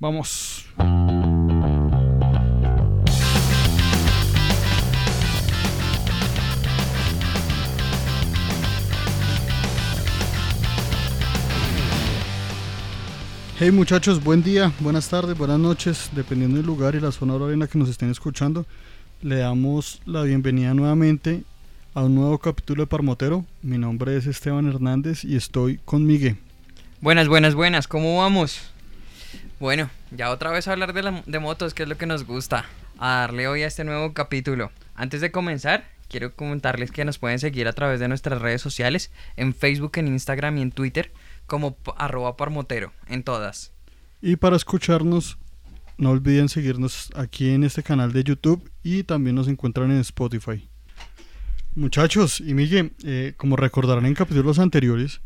Vamos. Hey muchachos, buen día, buenas tardes, buenas noches, dependiendo del lugar y la zona horaria en la que nos estén escuchando. Le damos la bienvenida nuevamente a un nuevo capítulo de Parmotero. Mi nombre es Esteban Hernández y estoy con Miguel. Buenas, buenas, buenas, ¿cómo vamos? Bueno, ya otra vez a hablar de, la- de motos, que es lo que nos gusta. A darle hoy a este nuevo capítulo. Antes de comenzar, quiero comentarles que nos pueden seguir a través de nuestras redes sociales, en Facebook, en Instagram y en Twitter, como arroba parmotero, en todas. Y para escucharnos, no olviden seguirnos aquí en este canal de YouTube y también nos encuentran en Spotify. Muchachos, y Miguel, eh, como recordarán en capítulos anteriores,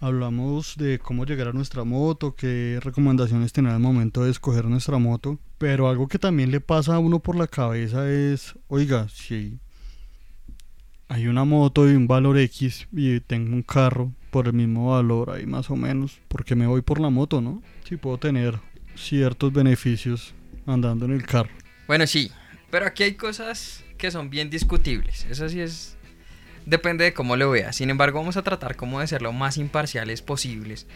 hablamos de cómo llegar a nuestra moto, qué recomendaciones tener al momento de escoger nuestra moto, pero algo que también le pasa a uno por la cabeza es, oiga, si hay una moto de un valor X y tengo un carro por el mismo valor ahí más o menos, porque me voy por la moto, ¿no? Si puedo tener ciertos beneficios andando en el carro. Bueno, sí, pero aquí hay cosas que son bien discutibles. Eso sí es. Depende de cómo lo veas. Sin embargo, vamos a tratar como de ser lo más imparciales posibles.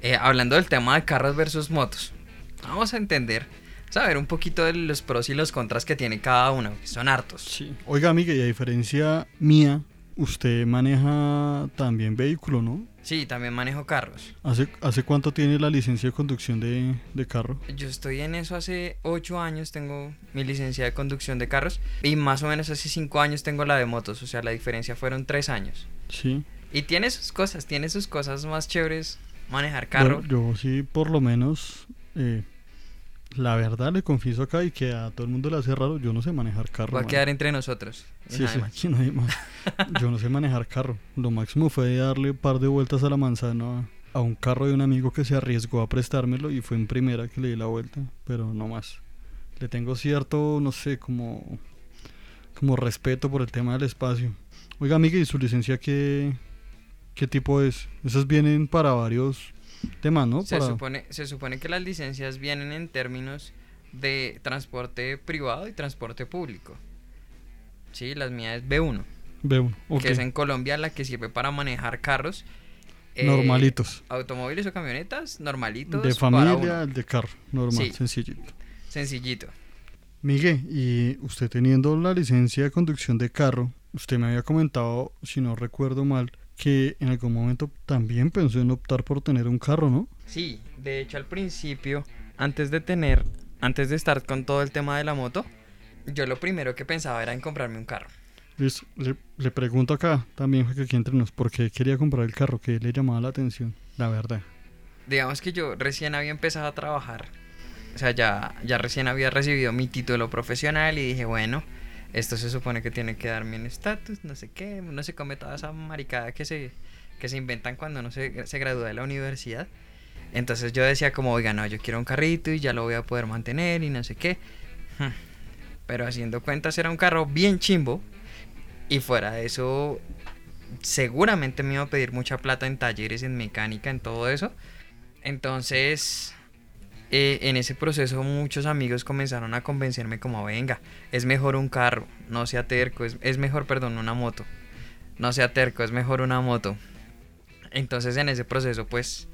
Eh, hablando del tema de carros versus motos. Vamos a entender, saber un poquito de los pros y los contras que tiene cada uno, que son hartos. Sí. Oiga, amiga, y a diferencia mía, usted maneja también vehículo, ¿no? Sí, también manejo carros. ¿Hace, hace cuánto tiene la licencia de conducción de, de carro? Yo estoy en eso hace 8 años, tengo mi licencia de conducción de carros. Y más o menos hace 5 años tengo la de motos. O sea, la diferencia fueron 3 años. Sí. Y tiene sus cosas, tiene sus cosas más chéveres manejar carro. Bueno, yo sí, por lo menos, eh, la verdad le confieso acá y que a todo el mundo le hace raro, yo no sé manejar carro. Va a man. quedar entre nosotros. Sí, sí, más. aquí nadie más. Yo no sé manejar carro. Lo máximo fue darle un par de vueltas a la manzana a un carro de un amigo que se arriesgó a prestármelo y fue en primera que le di la vuelta, pero no más. Le tengo cierto, no sé, como, como respeto por el tema del espacio. Oiga, amiga, ¿y su licencia qué, qué tipo es? Esas vienen para varios Se, Para- supone, se supone que las licencias vienen en términos de transporte privado y transporte público. Sí, las mías es B1, Veo, ok. que es en Colombia la que sirve para manejar carros. eh, Normalitos. Automóviles o camionetas normalitos. De familia, de carro, normal, Sí. sencillito. Sencillito. Miguel, y usted teniendo la licencia de conducción de carro, usted me había comentado, si no recuerdo mal, que en algún momento también pensó en optar por tener un carro, ¿no? Sí, de hecho al principio, antes de tener, antes de estar con todo el tema de la moto, yo lo primero que pensaba era en comprarme un carro. Listo, le, le pregunto acá también, que aquí entre nos, ¿por qué quería comprar el carro? que le llamaba la atención? La verdad. Digamos que yo recién había empezado a trabajar, o sea, ya, ya recién había recibido mi título profesional y dije, bueno, esto se supone que tiene que darme un estatus, no sé qué, no se come toda esa maricada que se, que se inventan cuando uno se, se gradúa de la universidad. Entonces yo decía como, oiga, no, yo quiero un carrito y ya lo voy a poder mantener y no sé qué. Hmm. Pero haciendo cuentas era un carro bien chimbo. Y fuera de eso, seguramente me iba a pedir mucha plata en talleres, en mecánica, en todo eso. Entonces, eh, en ese proceso muchos amigos comenzaron a convencerme como, venga, es mejor un carro, no sea terco, es, es mejor, perdón, una moto. No sea terco, es mejor una moto. Entonces en ese proceso pues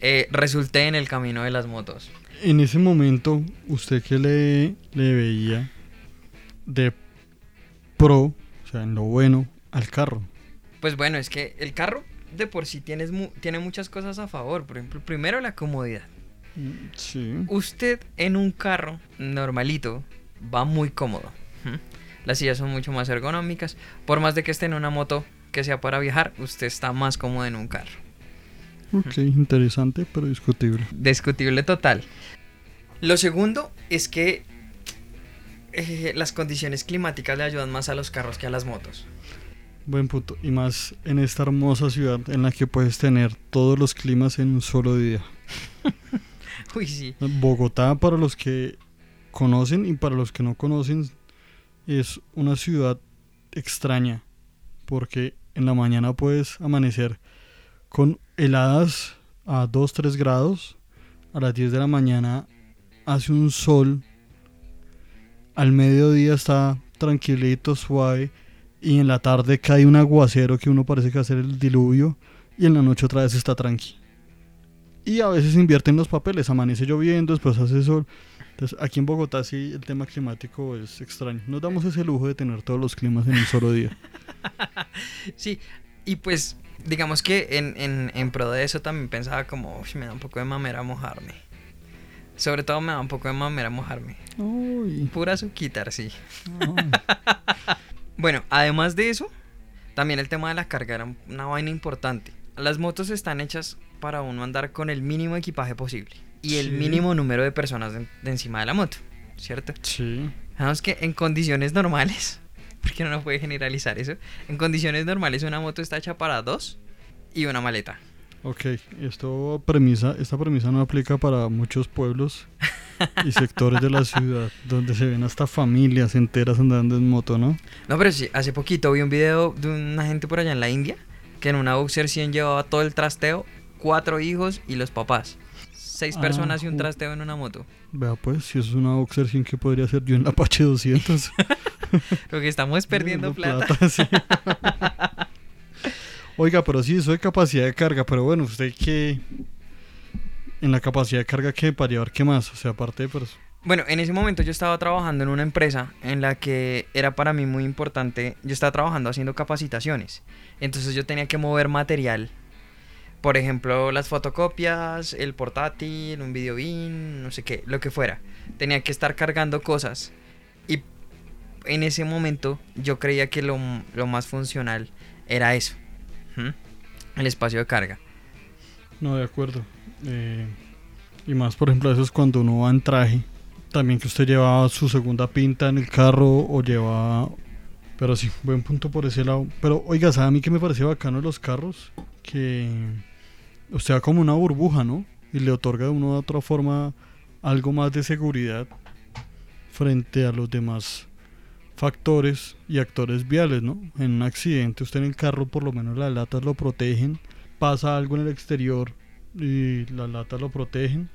eh, resulté en el camino de las motos. En ese momento, ¿usted qué le, le veía de pro, o sea, en lo bueno, al carro? Pues bueno, es que el carro de por sí tienes mu- tiene muchas cosas a favor. Por ejemplo, primero la comodidad. Sí. Usted en un carro normalito va muy cómodo. Las sillas son mucho más ergonómicas. Por más de que esté en una moto que sea para viajar, usted está más cómodo en un carro. Ok, interesante, pero discutible. Discutible total. Lo segundo es que eh, las condiciones climáticas le ayudan más a los carros que a las motos. Buen punto. Y más en esta hermosa ciudad en la que puedes tener todos los climas en un solo día. Bogotá, para los que conocen y para los que no conocen, es una ciudad extraña. Porque en la mañana puedes amanecer con heladas a 2-3 grados. A las 10 de la mañana hace un sol, al mediodía está tranquilito, suave, y en la tarde cae un aguacero que uno parece que va a ser el diluvio, y en la noche otra vez está tranqui. Y a veces invierten los papeles, amanece lloviendo, después hace sol. Entonces, aquí en Bogotá sí el tema climático es extraño. Nos damos ese lujo de tener todos los climas en un solo día. Sí, y pues digamos que en, en, en pro de eso también pensaba como, "Uy, me da un poco de mamera mojarme. Sobre todo me da un poco de mamera mojarme. Uy, Pura suquitar, sí. ay. Bueno, además de eso, también el tema de la carga era una vaina importante. Las motos están hechas para uno andar con el mínimo equipaje posible y el Sí. mínimo número de personas de, de encima de la moto, ¿cierto? Sí. Sabemos que en condiciones normales, porque no puede generalizar eso, en condiciones normales una moto está hecha para dos y una maleta. Ok, esto premisa, esta premisa no aplica para muchos pueblos y sectores de la ciudad donde se ven hasta familias enteras andando en moto, ¿no? No, pero sí, hace poquito vi un video de una gente por allá en la India que en una Boxer 100 llevaba todo el trasteo, cuatro hijos y los papás. Seis Ah, personas y un trasteo en una moto. Vea pues, si es una Boxer 100 que podría ser yo en la Apache 200. Lo que estamos perdiendo plata. sí. Oiga, pero sí, eso de capacidad de carga, pero bueno, usted que en la capacidad de carga que para llevar qué más, o sea, aparte de Bueno, en ese momento yo estaba trabajando en una empresa en la que era para mí muy importante. Yo estaba trabajando haciendo capacitaciones. Entonces yo tenía que mover material. Por ejemplo, las fotocopias, el portátil, un video bin, no sé qué, lo que fuera. Tenía que estar cargando cosas. Y en ese momento yo creía que lo, lo más funcional era eso. El espacio de carga. No, de acuerdo. Eh, y más, por ejemplo, eso es cuando uno va en traje. También que usted lleva su segunda pinta en el carro o lleva... Pero sí, buen punto por ese lado. Pero oiga, ¿sabe a mí que me parece bacano los carros? Que usted va como una burbuja, ¿no? Y le otorga de una u otra forma algo más de seguridad frente a los demás factores y actores viales, ¿no? En un accidente, usted en el carro por lo menos las latas lo protegen, pasa algo en el exterior y las latas lo protegen.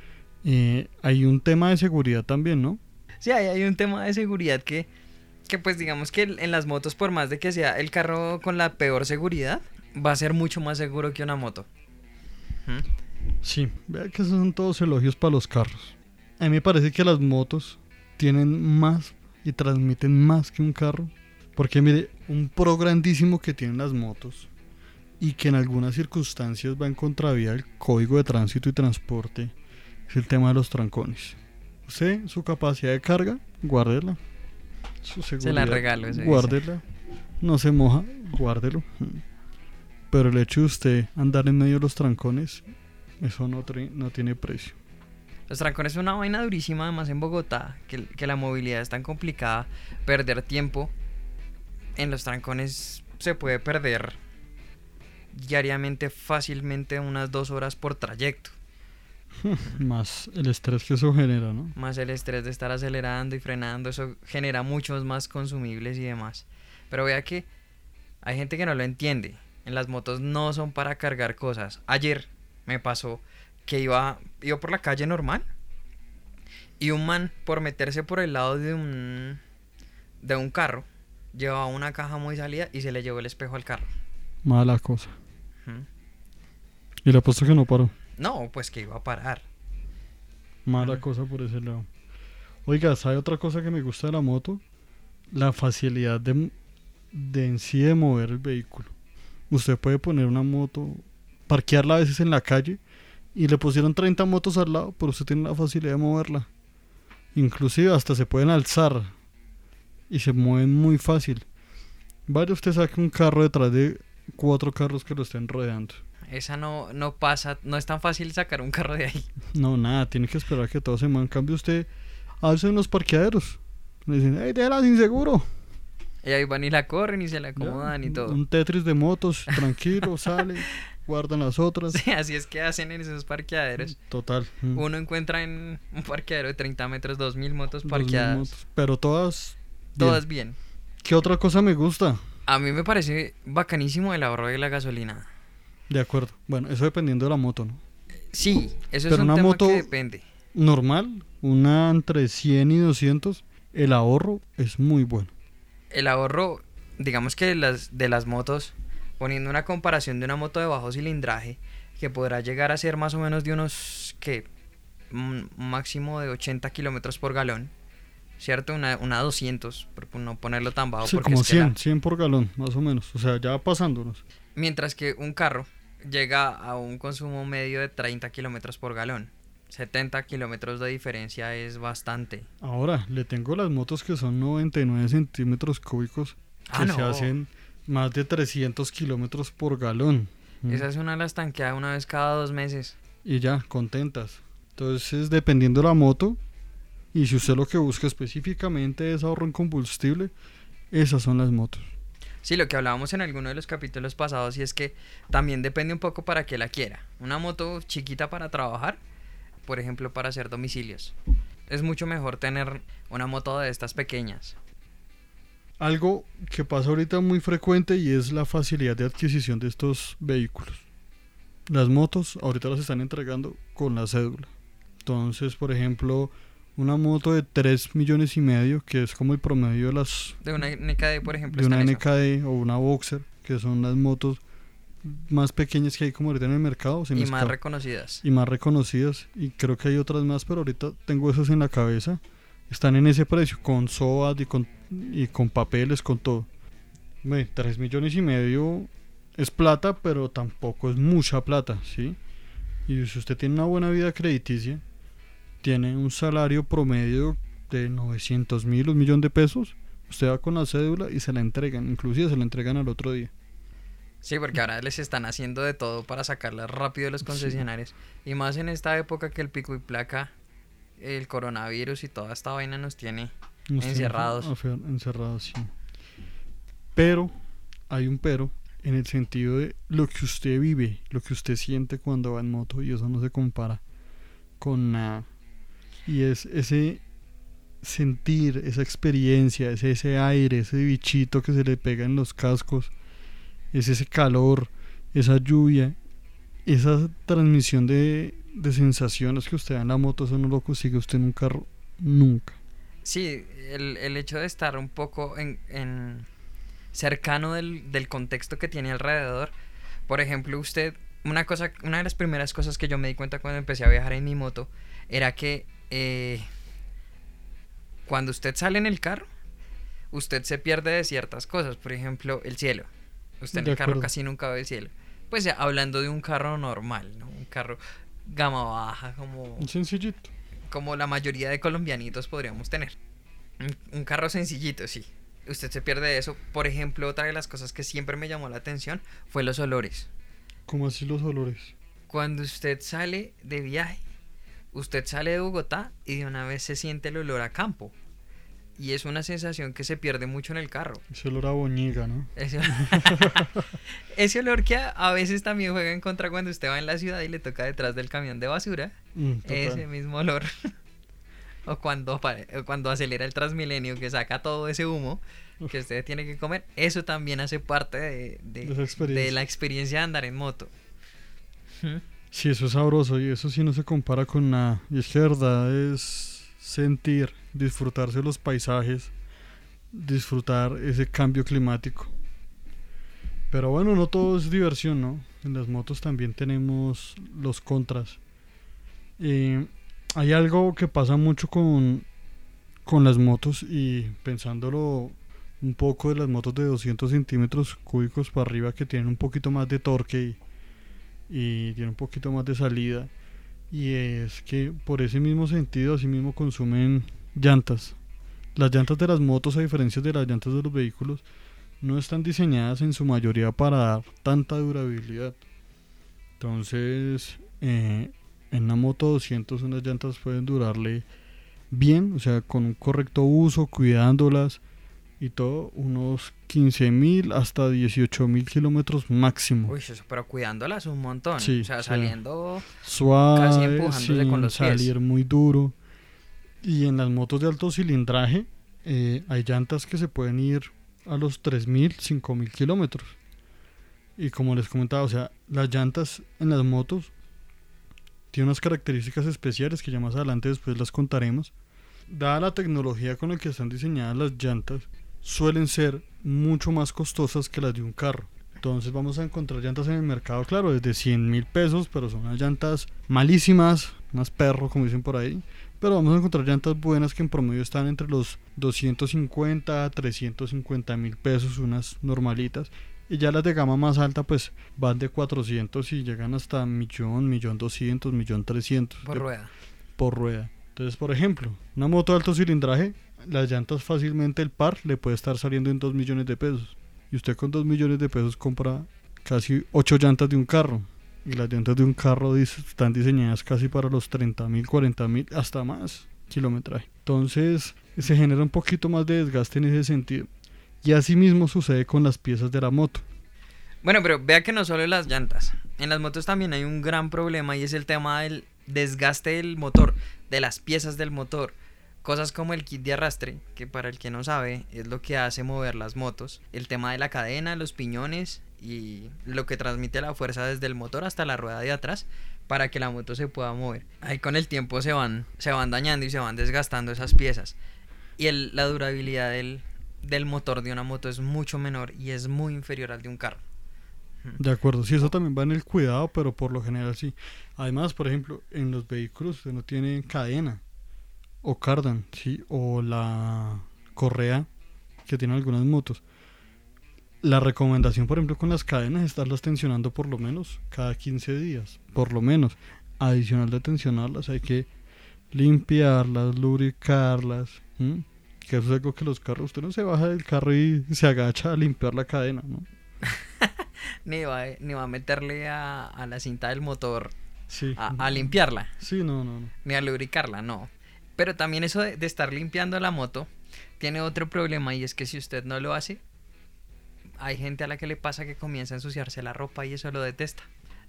Eh, hay un tema de seguridad también, ¿no? Sí, ahí hay un tema de seguridad que, que pues digamos que en las motos, por más de que sea el carro con la peor seguridad, va a ser mucho más seguro que una moto. Sí, vea que esos son todos elogios para los carros. A mí me parece que las motos tienen más y transmiten más que un carro. Porque mire, un pro grandísimo que tienen las motos y que en algunas circunstancias va en contravía del código de tránsito y transporte es el tema de los trancones. Usted, su capacidad de carga, guárdela. Su Se la seguridad, regalo. se dice. guárdela. No se moja, guárdelo. Pero el hecho de usted andar en medio de los trancones, eso no, no tiene precio. Los trancones son una vaina durísima, además en Bogotá, que, que la movilidad es tan complicada, perder tiempo en los trancones se puede perder diariamente fácilmente unas dos horas por trayecto. Más el estrés que eso genera, ¿no? Más el estrés de estar acelerando y frenando, eso genera muchos más consumibles y demás. Pero vea que hay gente que no lo entiende. En las motos no son para cargar cosas. Ayer me pasó que iba, iba por la calle normal y un man por meterse por el lado de un de un carro llevaba una caja muy salida y se le llevó el espejo al carro. Mala cosa. Y le apuesto que no paró. No, pues que iba a parar. Mala cosa por ese lado. Oiga, ¿sabe otra cosa que me gusta de la moto? La facilidad de, de en sí de mover el vehículo. Usted puede poner una moto, parquearla a veces en la calle y le pusieron 30 motos al lado, pero usted tiene la facilidad de moverla. Inclusive hasta se pueden alzar y se mueven muy fácil. Vaya usted saque un carro detrás de cuatro carros que lo estén rodeando. Esa no, no pasa, no es tan fácil sacar un carro de ahí. No, nada, tiene que esperar que todo se mueva. En cambio, usted en los parqueaderos le dicen, ¡Ey, déjala sin seguro! Y ahí van y la corren y se la acomodan Ya, y todo. Un Tetris de motos, tranquilo, sale, guardan las otras. Sí, así es que hacen en esos parqueaderos. Total. mm, Uno encuentra en un parqueadero de 30 metros 2000 motos parqueadas. motos, Pero todas. bien. Todas bien. ¿Qué otra cosa me gusta? A mí me parece bacanísimo el ahorro de la gasolina. De acuerdo. Bueno, eso dependiendo de la moto, ¿no? Sí, eso es un una tema moto- que depende. normal, una entre 100 y 200, el ahorro es muy bueno. El ahorro, digamos que las, de las motos, poniendo una comparación de una moto de bajo cilindraje, que podrá llegar a ser más o menos de unos, que un máximo de 80 kilómetros por galón, ¿cierto? Una, una 200, por no ponerlo tan bajo. Sí, porque como es que la- 100, 100 por galón, más o menos. O sea, ya pasándonos. Mientras que un carro llega a un consumo medio de 30 kilómetros por galón. 70 kilómetros de diferencia es bastante. Ahora, le tengo las motos que son 99 centímetros cúbicos, que Ah, se no. hacen más de 300 kilómetros por galón. Mm. Esa es una las tanquea una vez cada dos meses. Y ya, contentas. Entonces, dependiendo de la moto, y si usted lo que busca específicamente es ahorro en combustible, esas son las motos. Sí, lo que hablábamos en alguno de los capítulos pasados y es que también depende un poco para que la quiera. Una moto chiquita para trabajar, por ejemplo, para hacer domicilios. Es mucho mejor tener una moto de estas pequeñas. Algo que pasa ahorita muy frecuente y es la facilidad de adquisición de estos vehículos. Las motos ahorita las están entregando con la cédula. Entonces, por ejemplo, una moto de 3 millones y medio, que es como el promedio de las De una NKD, por ejemplo. de una en eso. NKD o una Boxer, que son las motos más pequeñas que hay como ahorita en el mercado, se me Y más escapa- reconocidas. y más reconocidas y creo que hay otras más, pero ahorita tengo esas en la cabeza. Están en ese precio, con SOAT y con, y con papeles, con todo. Ve, 3 millones y medio es plata, pero tampoco es mucha plata, ¿sí? Y si usted tiene una buena vida crediticia, tiene un salario promedio de 900 mil, un millón de pesos, usted va con la cédula y se la entregan, inclusive se la entregan al otro día. Sí, porque ahora les están haciendo de todo para sacarlas rápido de los concesionarios. Y más en esta época que el pico y placa, el coronavirus y toda esta vaina nos tiene. Nos Encerrados. Encerrados, sí. Pero, hay un pero, en el sentido de lo que usted vive, lo que usted siente cuando va en moto, y eso no se compara con nada. Y es ese sentir, esa experiencia, ese, ese aire, ese bichito que se le pega en los cascos, es ese calor, esa lluvia, esa transmisión de, de sensaciones que usted da en la moto, eso no lo consigue usted en un carro nunca. Sí, el, el hecho de estar un poco en, en cercano del, del contexto que tiene alrededor. Por ejemplo, usted, una cosa, una de las primeras cosas que yo me di cuenta cuando empecé a viajar en mi moto era que eh, cuando usted sale en el carro, usted se pierde de ciertas cosas. Por ejemplo, el cielo. Usted en De el carro acuerdo. casi nunca ve el cielo. Pues ya, hablando de un carro normal, ¿no? Un carro gama baja, como Un sencillito. como la mayoría de colombianitos podríamos tener. Un, un carro sencillito, sí. Usted se pierde de eso. Por ejemplo, otra de las cosas que siempre me llamó la atención fue los olores. Como así los olores. Cuando usted sale de viaje, usted sale de Bogotá y de una vez se siente el olor a campo. Y es una sensación que se pierde mucho en el carro. Ese olor a boñiga, ¿no? Ese, ese olor que a, a veces también juega en contra cuando usted va en la ciudad y le toca detrás del camión de basura. Mm. Ese mismo olor. o cuando, cuando acelera el Transmilenio que saca todo ese humo que usted tiene que comer. Eso también hace parte de, de- De esa de experiencia. la experiencia de andar en moto. Sí, eso es sabroso y eso sí no se compara con nada. Y es que de verdad es sentir, disfrutarse los paisajes, disfrutar ese cambio climático. Pero bueno, no todo es diversión, ¿no? En las motos también tenemos los contras. Eh, hay algo que pasa mucho con, con las motos y pensándolo un poco de las motos de 200 centímetros cúbicos para arriba que tienen un poquito más de torque y, y tiene un poquito más de salida y es que por ese mismo sentido así mismo consumen llantas. Las llantas de las motos a diferencia de las llantas de los vehículos no están diseñadas en su mayoría para dar tanta durabilidad. Entonces eh, en una moto 200 unas llantas pueden durarle bien o sea con un correcto uso cuidándolas y todo unos 15.000 hasta 18.000 kilómetros máximo Uy, eso, pero cuidándolas un montón. Sí, o sea, saliendo. suave, empujándose sin con los pies. salir muy duro. Y en las motos de alto cilindraje eh, hay llantas que se pueden ir a los 3.000, 5.000 kilómetros. Y como les comentaba, o sea, las llantas en las motos tiene unas características especiales que ya más adelante después las contaremos. Dada la tecnología con la que están diseñadas las llantas, suelen ser mucho más costosas que las de un carro. Entonces vamos a encontrar llantas en el mercado, claro, desde 100 mil pesos, pero son unas llantas malísimas, unas perro, como dicen por ahí. Pero vamos a encontrar llantas buenas que en promedio están entre los 250 a 350 mil pesos, unas normalitas. Y ya las de gama más alta pues van de 400 y llegan hasta millón, millón 200, millón 300. Por rueda. Por rueda. Entonces, por ejemplo, una moto de alto cilindraje, las llantas fácilmente el par le puede estar saliendo en 2 millones de pesos. Y usted con 2 millones de pesos compra casi 8 llantas de un carro. Y las llantas de un carro están diseñadas casi para los 30 mil, 40 mil, hasta más kilometraje. Entonces se genera un poquito más de desgaste en ese sentido. Y así mismo sucede con las piezas de la moto. Bueno, pero vea que no solo las llantas. En las motos también hay un gran problema y es el tema del desgaste del motor, de las piezas del motor. Cosas como el kit de arrastre, que para el que no sabe es lo que hace mover las motos. El tema de la cadena, los piñones y lo que transmite la fuerza desde el motor hasta la rueda de atrás para que la moto se pueda mover. Ahí con el tiempo se van, se van dañando y se van desgastando esas piezas. Y la durabilidad del, del motor de una moto es mucho menor y es muy inferior al de un carro. De acuerdo, sí, eso también va en el cuidado, pero por lo general sí. Además, por ejemplo, en los vehículos usted no tiene cadena o cardan, sí, o la correa que tienen algunas motos. La recomendación, por ejemplo, con las cadenas es estarlas tensionando por lo menos cada 15 días, por lo menos. Adicional de tensionarlas, hay que limpiarlas, lubricarlas que eso es algo que los carros, usted no se baja del carro y se agacha a limpiar la cadena, ¿no? ni, va, ni va a meterle a, la cinta del motor a, limpiarla. Sí, no, no, no. Ni a lubricarla, no. Pero también eso de, de estar limpiando la moto tiene otro problema y es que si usted no lo hace, hay gente a la que le pasa que comienza a ensuciarse la ropa y eso lo detesta.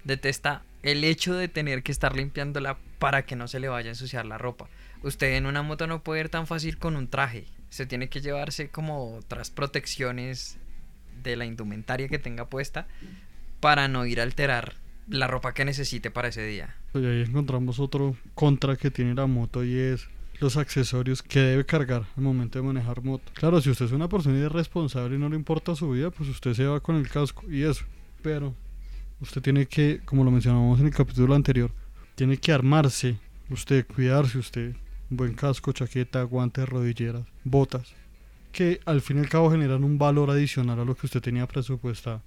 Detesta el hecho de tener que estar limpiándola para que no se le vaya a ensuciar la ropa usted en una moto no puede ir tan fácil con un traje. Se tiene que llevarse como otras protecciones de la indumentaria que tenga puesta para no ir a alterar la ropa que necesite para ese día. Y ahí encontramos otro contra que tiene la moto y es los accesorios que debe cargar al momento de manejar moto. Claro, si usted es una persona irresponsable y no le importa su vida, pues usted se va con el casco y eso. Pero usted tiene que, como lo mencionamos en el capítulo anterior, tiene que armarse, usted cuidarse, usted buen casco, chaqueta, guantes, rodilleras, botas, que al fin y al cabo generan un valor adicional a lo que usted tenía presupuestado.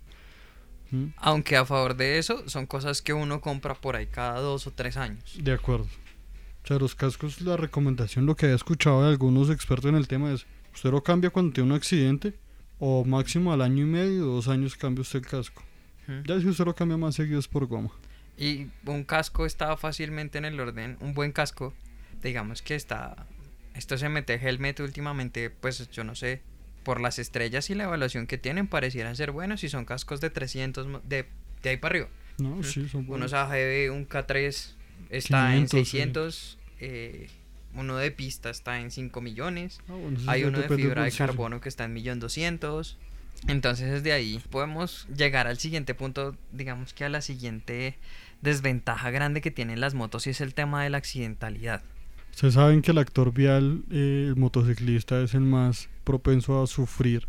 ¿Mm? Aunque a favor de eso, son cosas que uno compra por ahí cada dos o tres años. De acuerdo. O sea, los cascos, la recomendación, lo que había escuchado de algunos expertos en el tema es, usted lo cambia cuando tiene un accidente o máximo al año y medio dos años cambia usted el casco. Ya si usted lo cambia más seguido es por goma. Y un casco está fácilmente en el orden, un buen casco digamos que está, esto se mete Helmet últimamente, pues yo no sé, por las estrellas y la evaluación que tienen parecieran ser buenos y son cascos de 300, de, de ahí para arriba. No, sí, son buenos. Unos AGV, un K3 está en 600, eh, uno de pista está en 5 millones, ah, hay uno de fibra de carbono que está en 1.200.000. Entonces desde ahí podemos llegar al siguiente punto, digamos que a la siguiente desventaja grande que tienen las motos y es el tema de la accidentalidad. Se saben que el actor vial, eh, el motociclista, es el más propenso a sufrir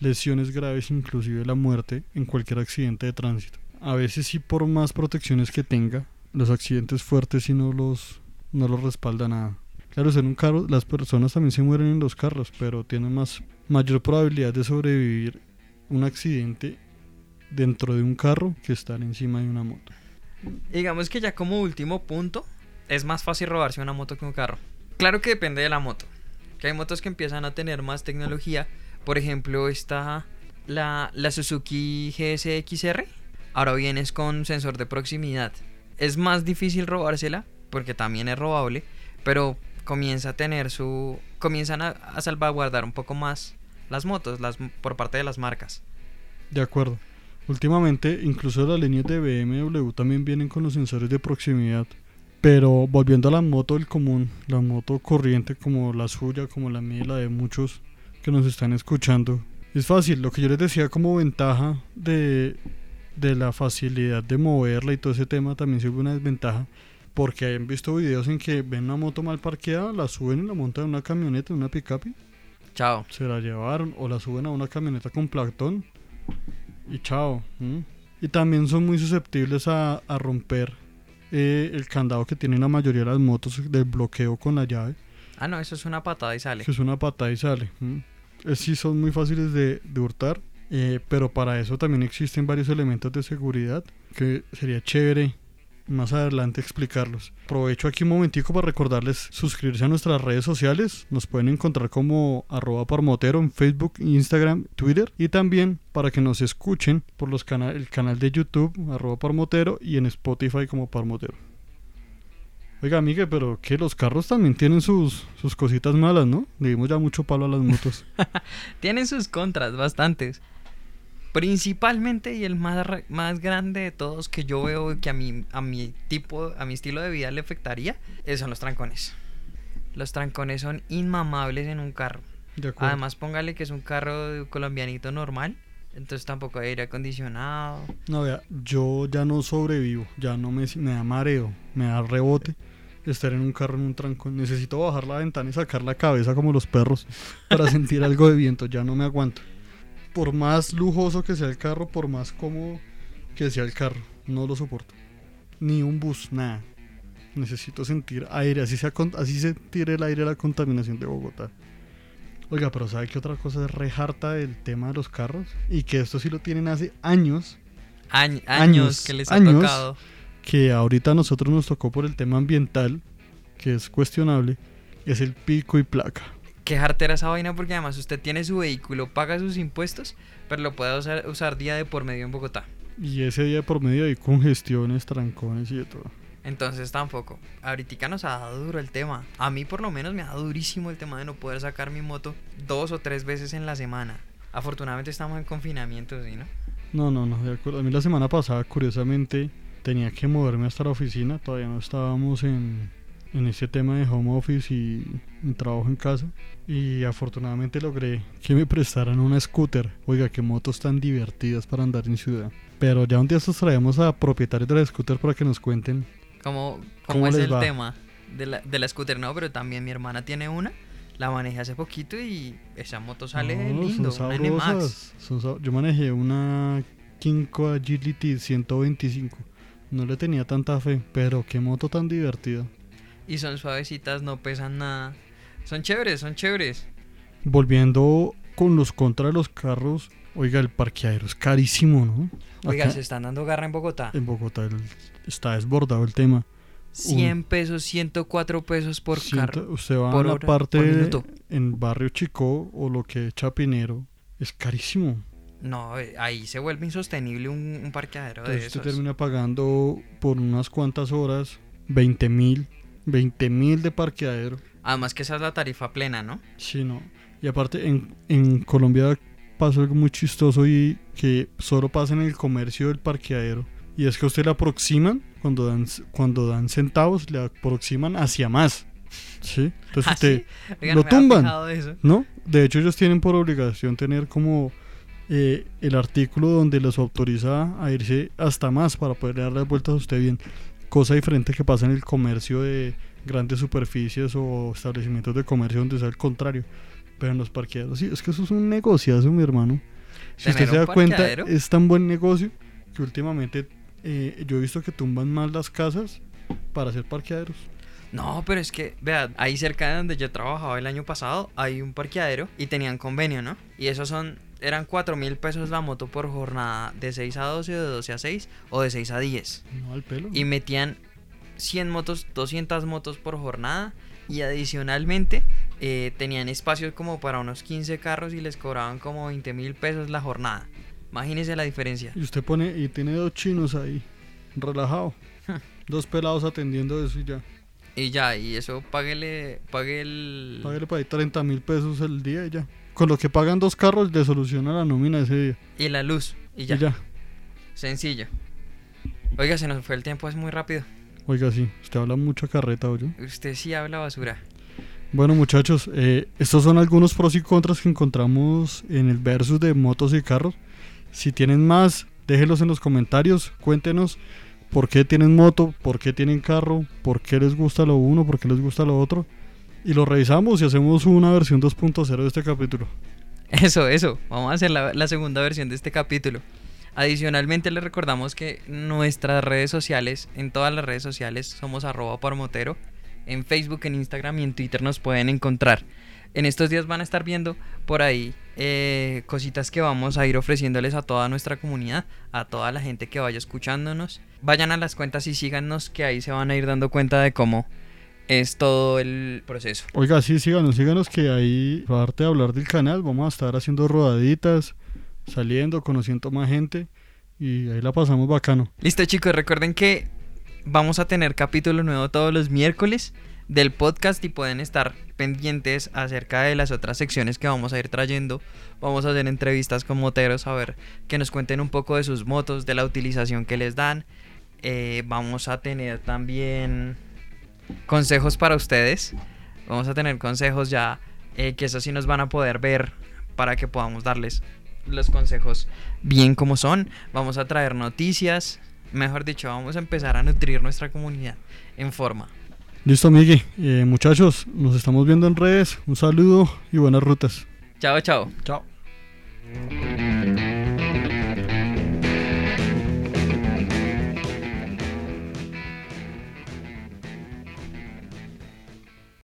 lesiones graves, inclusive la muerte, en cualquier accidente de tránsito. A veces sí por más protecciones que tenga, los accidentes fuertes sí no los, no los respalda nada. Claro, en un carro, las personas también se mueren en los carros, pero tienen más, mayor probabilidad de sobrevivir un accidente dentro de un carro que estar encima de una moto. Digamos que ya como último punto, es más fácil robarse una moto que un carro. Claro que depende de la moto. Que hay motos que empiezan a tener más tecnología. Por ejemplo, está la, la Suzuki GSX-R. Ahora vienes con sensor de proximidad. Es más difícil robársela porque también es robable, pero comienza a tener su comienzan a, salvaguardar un poco más las motos las por parte de las marcas. De acuerdo. Últimamente, incluso las líneas de BMW también vienen con los sensores de proximidad. Pero volviendo a la moto del común, la moto corriente como la suya, como la mía y la de muchos que nos están escuchando, es fácil. Lo que yo les decía como ventaja de, de la facilidad de moverla y todo ese tema también sirve una desventaja Porque han visto videos en que ven una moto mal parqueada, la suben y la montan en una camioneta, en una pick-up, Chao. se la llevaron o la suben a una camioneta con platón y chao. ¿m? Y también son muy susceptibles a, a romper eh, el candado que tienen la mayoría de las motos del bloqueo con la llave, Ah, no, eso es una patada y sale. que es una patada y sale. ¿m? Eh, sí son muy fáciles de, de hurtar, eh, pero para eso también existen varios elementos de seguridad que sería chévere más adelante explicarlos. Aprovecho aquí un momentico para recordarles suscribirse a nuestras redes sociales. Nos pueden encontrar como arroba parmotero en Facebook, Instagram, Twitter. Y también para que nos escuchen por los cana el canal de YouTube arroba parmotero y en Spotify como parmotero. Oiga, amiga, pero que los carros también tienen sus, sus cositas malas, ¿no? Le dimos ya mucho palo a las motos. Tienen sus contras, bastantes. Principalmente y el más, más grande de todos que yo veo que a mi, a mi tipo, a mi estilo de vida le afectaría, eh, son los trancones. Los trancones son inmamables en un carro. Además, póngale que es un carro colombianito normal. Entonces tampoco hay aire acondicionado. No, vea, yo ya no sobrevivo, ya no me, me da mareo, me da rebote estar en un carro en un trancón. Necesito bajar la ventana y sacar la cabeza como los perros para sentir algo de viento, ya no me aguanto. Por más lujoso que sea el carro, por más cómodo que sea el carro, no lo soporto. Ni un bus, nada. Necesito sentir aire, así, sea, con- así se tire el aire la contaminación de Bogotá. Oiga, pero ¿sabe qué otra cosa es re harta del tema de los carros? Y que esto sí lo tienen hace años Añ- años, Años, que les ha años. tocado. que ahorita a nosotros nos tocó por el tema ambiental, que es cuestionable, es el pico y placa. Qué jartera esa vaina porque además usted tiene su vehículo, paga sus impuestos, pero lo puede usar, usar día de por medio en Bogotá. Y ese día por medio hay congestiones, trancones y de todo. Entonces tampoco. Ahorita nos ha dado duro el tema. A mí por lo menos me ha dado durísimo el tema de no poder sacar mi moto dos o tres veces en la semana. Afortunadamente estamos en confinamiento, ¿sí, no? No, no, no, de acuerdo. A mí la semana pasada, curiosamente, tenía que moverme hasta la oficina. Todavía no estábamos en, en ese tema de home office y, y trabajo en casa. Y afortunadamente logré que me prestaran una scooter. Oiga, qué motos tan divertidas para andar en ciudad. Pero ya un día traemos a propietarios de la scooter para que nos cuenten ¿Cómo, ¿Cómo cómo es el va? tema de la, de la scooter? No, pero también mi hermana tiene una. La manejé hace poquito y esa moto sale No, lindo. son Una NMAX. son Yo manejé una Kinko Agility 125. No le tenía tanta fe, pero qué moto tan divertida. Y son suavecitas, no pesan nada. Son chéveres, son chéveres. Volviendo con los contra de los carros, oiga, el parqueadero es carísimo, ¿no? Oiga, Acá se están dando garra en Bogotá. en Bogotá el- está desbordado el tema. 100 pesos, 104 pesos por carro. usted va por a la hora, parte de- en Barrio Chico o lo que es Chapinero, es carísimo. No, eh, ahí se vuelve insostenible un, un parqueadero de Entonces usted esos. termina pagando por unas cuantas horas 20 mil, 20 mil de parqueadero. Además que esa es la tarifa plena, ¿no? Sí, no. Y aparte, en, en Colombia pasa algo muy chistoso y que solo pasa en el comercio del parqueadero. Y es que a usted le aproximan, cuando dan, cuando dan centavos, le aproximan hacia más. ¿Sí? Entonces ¿Ah, usted, sí? Lo tumban. eso. ¿no? De hecho, ellos tienen por obligación tener como eh, el artículo donde los autoriza a irse hasta más para poder darle vueltas a usted bien. Cosa diferente que pasa en el comercio de grandes superficies o establecimientos de comercio donde es al contrario. Pero en los parqueaderos, sí, es que eso es un negociazo, mi hermano. Si usted ¿Tener se da cuenta, es tan buen negocio que últimamente eh, yo he visto que tumban más las casas para hacer parqueaderos. No, pero es que, vea, ahí cerca de donde yo trabajaba el año pasado, hay un parqueadero y tenían convenio, ¿no? Y esos son, eran 4 mil pesos la moto por jornada, de 6 a 12, de 12 a 6 o de 6 a 10. No al pelo. Y metían 100 motos, 200 motos por jornada y adicionalmente eh, tenían espacios como para unos 15 carros y les cobraban como 20 mil pesos la jornada. Imagínese la diferencia. Y usted pone, y tiene dos chinos ahí, relajado. dos pelados atendiendo eso y ya. Y ya, y eso páguele, pague el... Págale para ahí 30 mil pesos el día y ya. Con lo que pagan dos carros, le soluciona la nómina ese día. Y la luz. Y ya. Y ya. Sencillo. Oiga, se nos fue el tiempo, es muy rápido. Oiga, sí, usted habla mucha carreta, oye. Usted sí habla basura. Bueno, muchachos, eh, estos son algunos pros y contras que encontramos en el versus de motos y carros. Si tienen más, déjenlos en los comentarios, cuéntenos por qué tienen moto, por qué tienen carro, por qué les gusta lo uno, por qué les gusta lo otro. Y lo revisamos y hacemos una versión 2.0 de este capítulo. Eso, eso. Vamos a hacer la, segunda versión de este capítulo. Adicionalmente les recordamos que nuestras redes sociales, en todas las redes sociales, somos arroba por motero. En Facebook, en Instagram y en Twitter nos pueden encontrar. En estos días van a estar viendo por ahí eh, cositas que vamos a ir ofreciéndoles a toda nuestra comunidad, a toda la gente que vaya escuchándonos. Vayan a las cuentas y síganos que ahí se van a ir dando cuenta de cómo es todo el proceso. Oiga, sí, síganos, síganos que ahí, aparte de hablar del canal, vamos a estar haciendo rodaditas, saliendo, conociendo más gente y ahí la pasamos bacano. Listo chicos, recuerden que vamos a tener capítulo nuevo todos los miércoles del podcast y pueden estar pendientes acerca de las otras secciones que vamos a ir trayendo. Vamos a hacer entrevistas con moteros a ver que nos cuenten un poco de sus motos, de la utilización que les dan. Eh, vamos a tener también consejos para ustedes. Vamos a tener consejos ya eh, que eso sí nos van a poder ver para que podamos darles los consejos bien como son. Vamos a traer noticias. Mejor dicho, vamos a empezar a nutrir nuestra comunidad en forma. Listo, Miguel. Eh, muchachos, nos estamos viendo en redes. Un saludo y buenas rutas. Chao, chao. Chao.